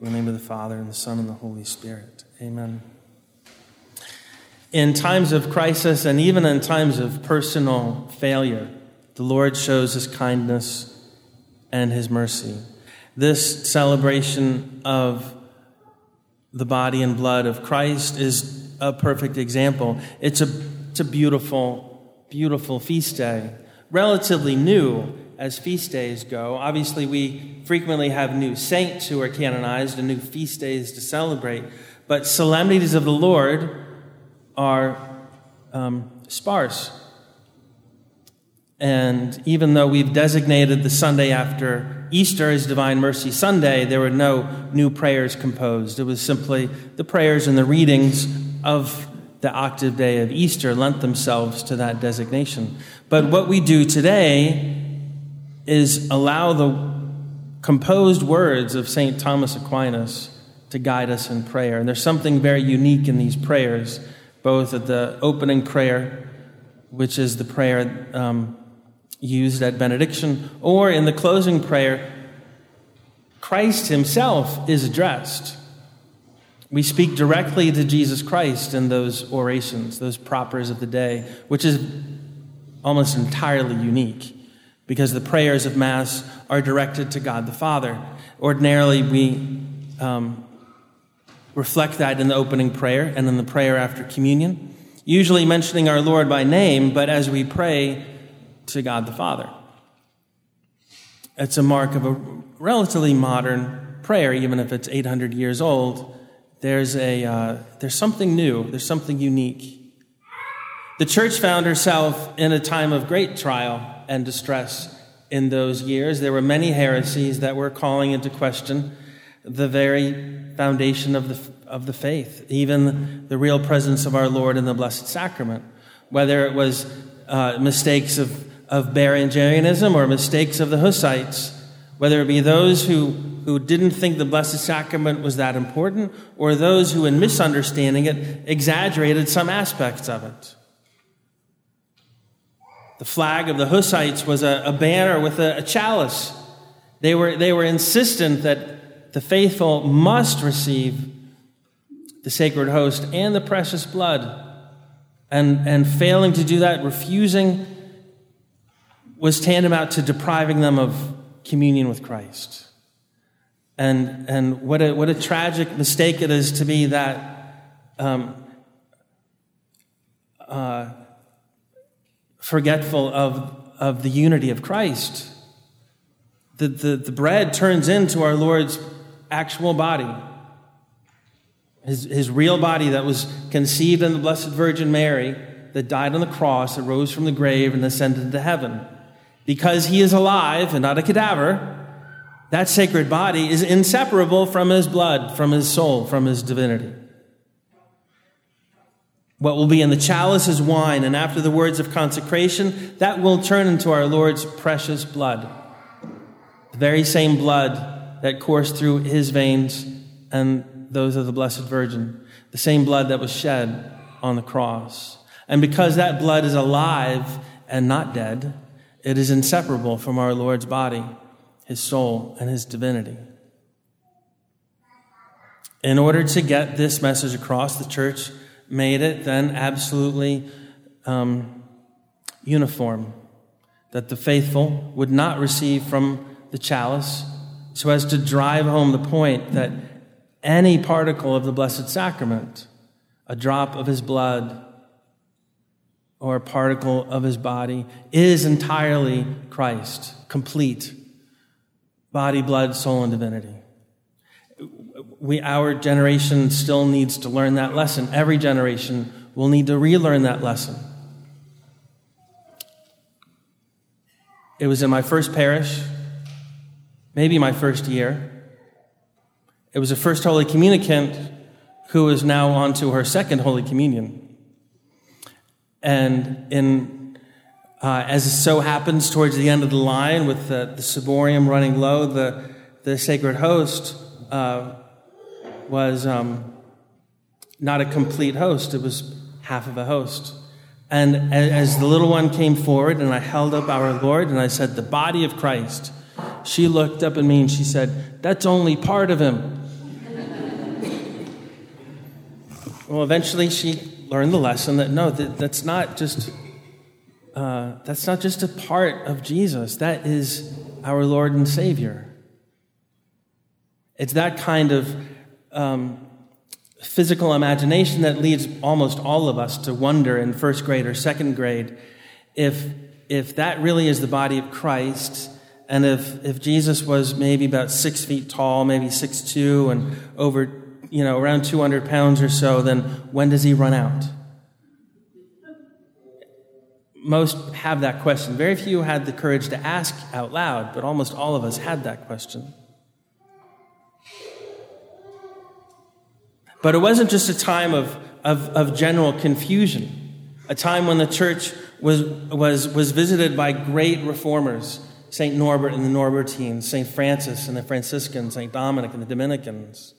In the name of the Father, and the Son, and the Holy Spirit. Amen. In times of crisis and even in times of personal failure, the Lord shows his kindness and his mercy. This celebration of the body and blood of Christ is a perfect example. It's a, it's a beautiful, beautiful feast day, relatively new as feast days go. Obviously, we frequently have new saints who are canonized and new feast days to celebrate, but solemnities of the Lord are um, sparse. And even though we've designated the Sunday after Easter as Divine Mercy Sunday, there were no new prayers composed. It was simply the prayers and the readings of the octave day of Easter lent themselves to that designation. But what we do today is allow the composed words of St. Thomas Aquinas to guide us in prayer. And there's something very unique in these prayers, both at the opening prayer, which is the prayer um, used at benediction, or in the closing prayer, Christ himself is addressed. We speak directly to Jesus Christ in those orations, those propers of the day, which is almost entirely unique because the prayers of Mass are directed to God the Father. Ordinarily, we um, reflect that in the opening prayer and in the prayer after communion, usually mentioning our Lord by name, but as we pray to God the Father. It's a mark of a relatively modern prayer, even if it's 800 years old. There's, a, uh, there's something new, there's something unique. The church found herself in a time of great trial and distress in those years. There were many heresies that were calling into question the very foundation of the, of the faith, even the real presence of our Lord in the Blessed Sacrament. Whether it was uh, mistakes of, of Berengarianism or mistakes of the Hussites, whether it be those who, who didn't think the Blessed Sacrament was that important, or those who, in misunderstanding it, exaggerated some aspects of it. The flag of the Hussites was a, a banner with a, a chalice. They were, they were insistent that the faithful must receive the sacred host and the precious blood. And, and failing to do that, refusing, was tantamount to depriving them of communion with Christ. And, and what, a, what a tragic mistake it is to be that um, uh, forgetful of, of the unity of Christ. The, the, the bread turns into our Lord's actual body, his, his real body that was conceived in the Blessed Virgin Mary, that died on the cross, that rose from the grave, and ascended into heaven. Because he is alive and not a cadaver, that sacred body is inseparable from his blood, from his soul, from his divinity. What will be in the chalice is wine, and after the words of consecration, that will turn into our Lord's precious blood. The very same blood that coursed through his veins and those of the Blessed Virgin. The same blood that was shed on the cross. And because that blood is alive and not dead, it is inseparable from our Lord's body, his soul, and his divinity. In order to get this message across, the church made it then absolutely um, uniform that the faithful would not receive from the chalice so as to drive home the point that any particle of the Blessed Sacrament, a drop of his blood or a particle of his body, is entirely Christ, complete body, blood, soul, and divinity we, our generation still needs to learn that lesson. Every generation will need to relearn that lesson. It was in my first parish, maybe my first year. It was a first Holy Communicant who is now on to her second Holy Communion. And in, uh, as it so happens towards the end of the line with the, the ciborium running low, the, the sacred host uh, was um, not a complete host, it was half of a host. And as the little one came forward and I held up our Lord and I said, The body of Christ, she looked up at me and she said, That's only part of him. well, eventually she learned the lesson that no, that, that's not just uh, that's not just a part of Jesus. That is our Lord and Savior. It's that kind of um, physical imagination that leads almost all of us to wonder in first grade or second grade if, if that really is the body of Christ, and if, if Jesus was maybe about six feet tall, maybe six two, and over, you know, around 200 pounds or so, then when does he run out? Most have that question. Very few had the courage to ask out loud, but almost all of us had that question. But it wasn't just a time of, of, of general confusion, a time when the church was, was, was visited by great reformers St. Norbert and the Norbertines, St. Francis and the Franciscans, St. Dominic and the Dominicans.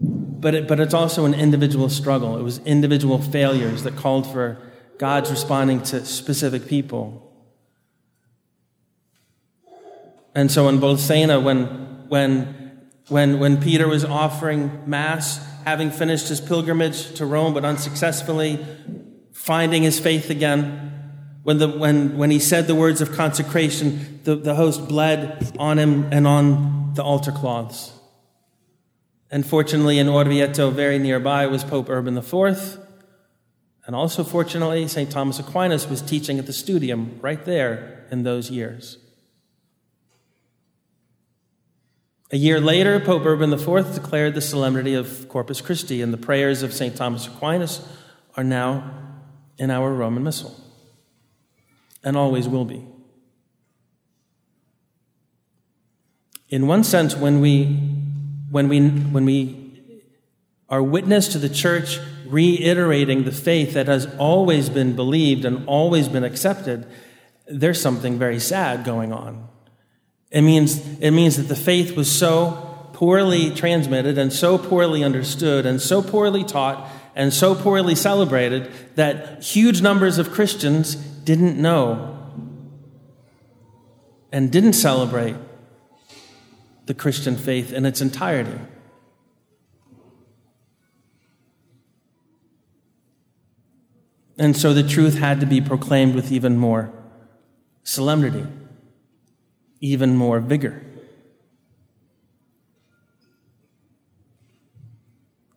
But, it, but it's also an individual struggle. It was individual failures that called for God's responding to specific people. And so in Bolsena, when, when when, when Peter was offering Mass, having finished his pilgrimage to Rome but unsuccessfully, finding his faith again. When, the, when, when he said the words of consecration, the, the host bled on him and on the altar cloths. And fortunately, in Orvieto, very nearby, was Pope Urban IV. And also, fortunately, St. Thomas Aquinas was teaching at the Studium right there in those years. A year later, Pope Urban IV declared the solemnity of Corpus Christi, and the prayers of St. Thomas Aquinas are now in our Roman Missal, and always will be. In one sense, when we, when we, when we are witness to the church reiterating the faith that has always been believed and always been accepted, there's something very sad going on. It means, it means that the faith was so poorly transmitted and so poorly understood and so poorly taught and so poorly celebrated that huge numbers of Christians didn't know and didn't celebrate the Christian faith in its entirety. And so the truth had to be proclaimed with even more solemnity even more vigor.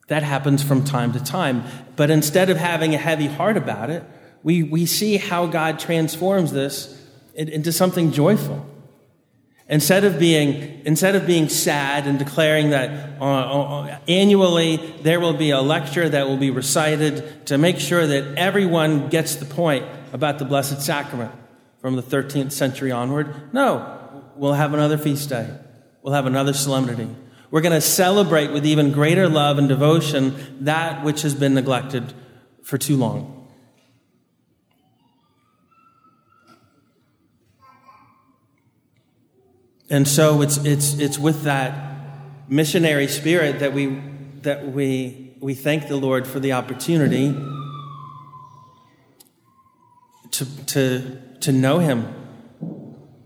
That happens from time to time. But instead of having a heavy heart about it, we, we see how God transforms this into something joyful. Instead of being, instead of being sad and declaring that uh, uh, annually there will be a lecture that will be recited to make sure that everyone gets the point about the Blessed Sacrament from the 13th century onward, no, we'll have another feast day. We'll have another solemnity. We're going to celebrate with even greater love and devotion that which has been neglected for too long. And so it's, it's, it's with that missionary spirit that we, that we, we thank the Lord for the opportunity to, to, to know Him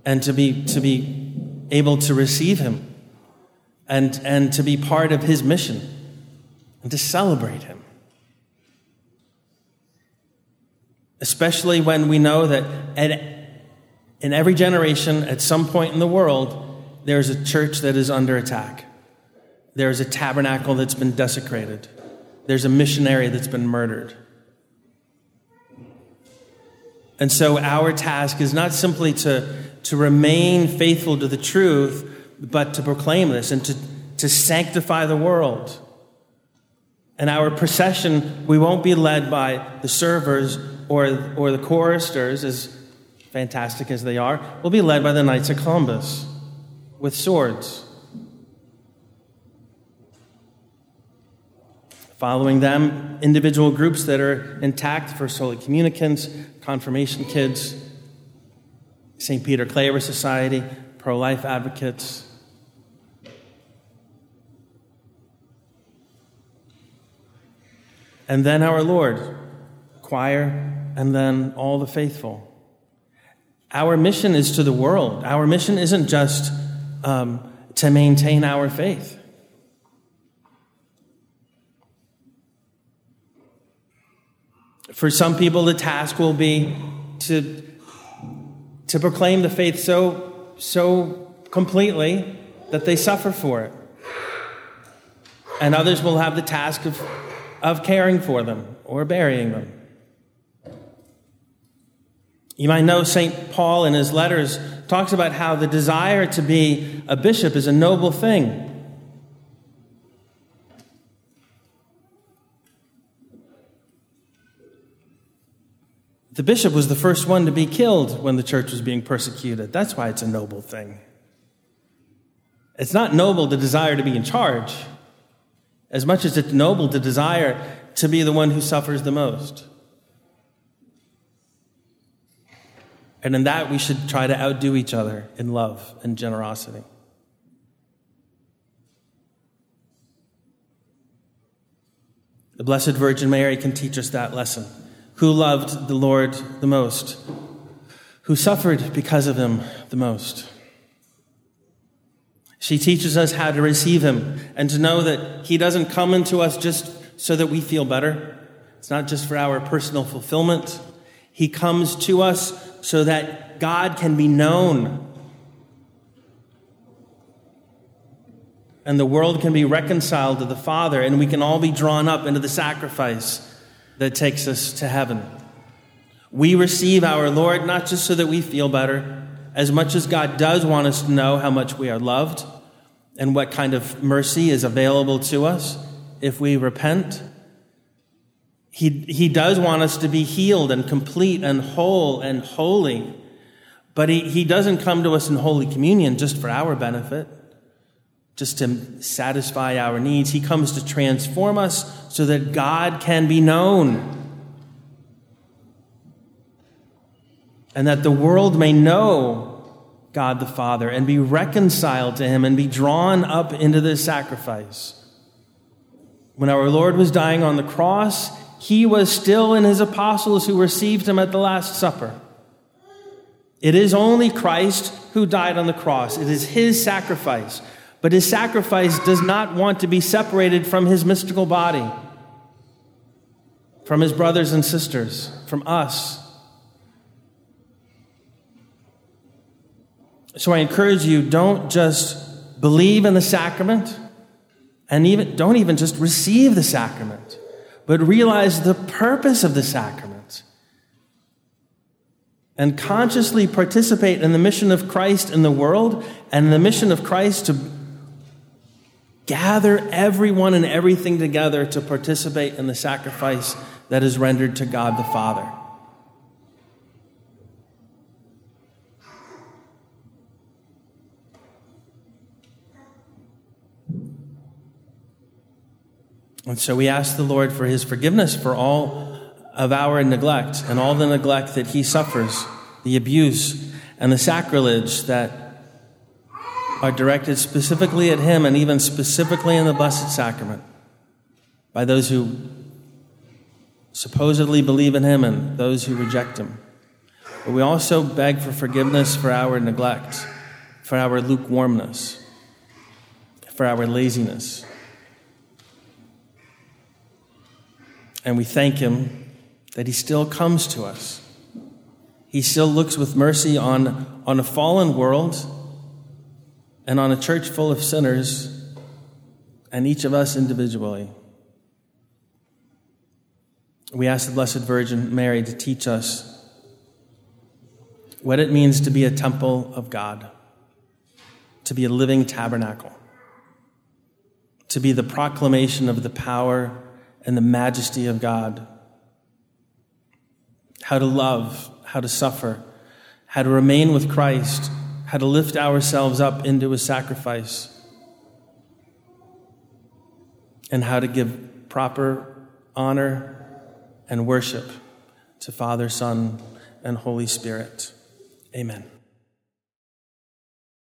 and to be, to be able to receive him and, and to be part of his mission and to celebrate him. Especially when we know that at, in every generation, at some point in the world, there's a church that is under attack. There's a tabernacle that's been desecrated. There's a missionary that's been murdered. And so our task is not simply to to remain faithful to the truth, but to proclaim this and to, to sanctify the world. And our procession, we won't be led by the servers or, or the choristers, as fantastic as they are. We'll be led by the Knights of Columbus with swords. Following them, individual groups that are intact First Holy Communicants, confirmation kids, St. Peter Claver Society, pro life advocates. And then our Lord, choir, and then all the faithful. Our mission is to the world. Our mission isn't just um, to maintain our faith. For some people, the task will be to, to proclaim the faith so, so completely that they suffer for it. And others will have the task of, of caring for them or burying them. You might know St. Paul in his letters talks about how the desire to be a bishop is a noble thing. The bishop was the first one to be killed when the church was being persecuted. That's why it's a noble thing. It's not noble to desire to be in charge, as much as it's noble to desire to be the one who suffers the most. And in that, we should try to outdo each other in love and generosity. The Blessed Virgin Mary can teach us that lesson who loved the Lord the most, who suffered because of him the most. She teaches us how to receive him and to know that he doesn't come into us just so that we feel better. It's not just for our personal fulfillment. He comes to us so that God can be known and the world can be reconciled to the Father and we can all be drawn up into the sacrifice that takes us to heaven. We receive our Lord not just so that we feel better, as much as God does want us to know how much we are loved and what kind of mercy is available to us if we repent. He, he does want us to be healed and complete and whole and holy, but he, he doesn't come to us in Holy Communion just for our benefit just to satisfy our needs. He comes to transform us so that God can be known. And that the world may know God the Father and be reconciled to Him and be drawn up into this sacrifice. When our Lord was dying on the cross, He was still in His apostles who received Him at the Last Supper. It is only Christ who died on the cross, it is His sacrifice. But his sacrifice does not want to be separated from his mystical body, from his brothers and sisters, from us. So I encourage you don't just believe in the sacrament and even don't even just receive the sacrament, but realize the purpose of the sacrament and consciously participate in the mission of Christ in the world and the mission of Christ to gather everyone and everything together to participate in the sacrifice that is rendered to God the Father. And so we ask the Lord for his forgiveness for all of our neglect and all the neglect that he suffers, the abuse and the sacrilege that are directed specifically at Him and even specifically in the Blessed Sacrament by those who supposedly believe in Him and those who reject Him. But we also beg for forgiveness for our neglect, for our lukewarmness, for our laziness. And we thank Him that He still comes to us. He still looks with mercy on, on a fallen world and on a church full of sinners and each of us individually. We ask the Blessed Virgin Mary to teach us what it means to be a temple of God, to be a living tabernacle, to be the proclamation of the power and the majesty of God, how to love, how to suffer, how to remain with Christ how to lift ourselves up into a sacrifice, and how to give proper honor and worship to Father, Son, and Holy Spirit. Amen.